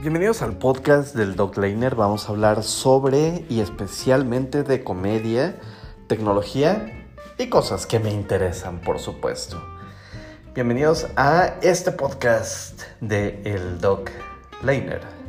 Bienvenidos al podcast del Doc Leiner. Vamos a hablar sobre y especialmente de comedia, tecnología y cosas que me interesan, por supuesto. Bienvenidos a este podcast de el Doc Leiner.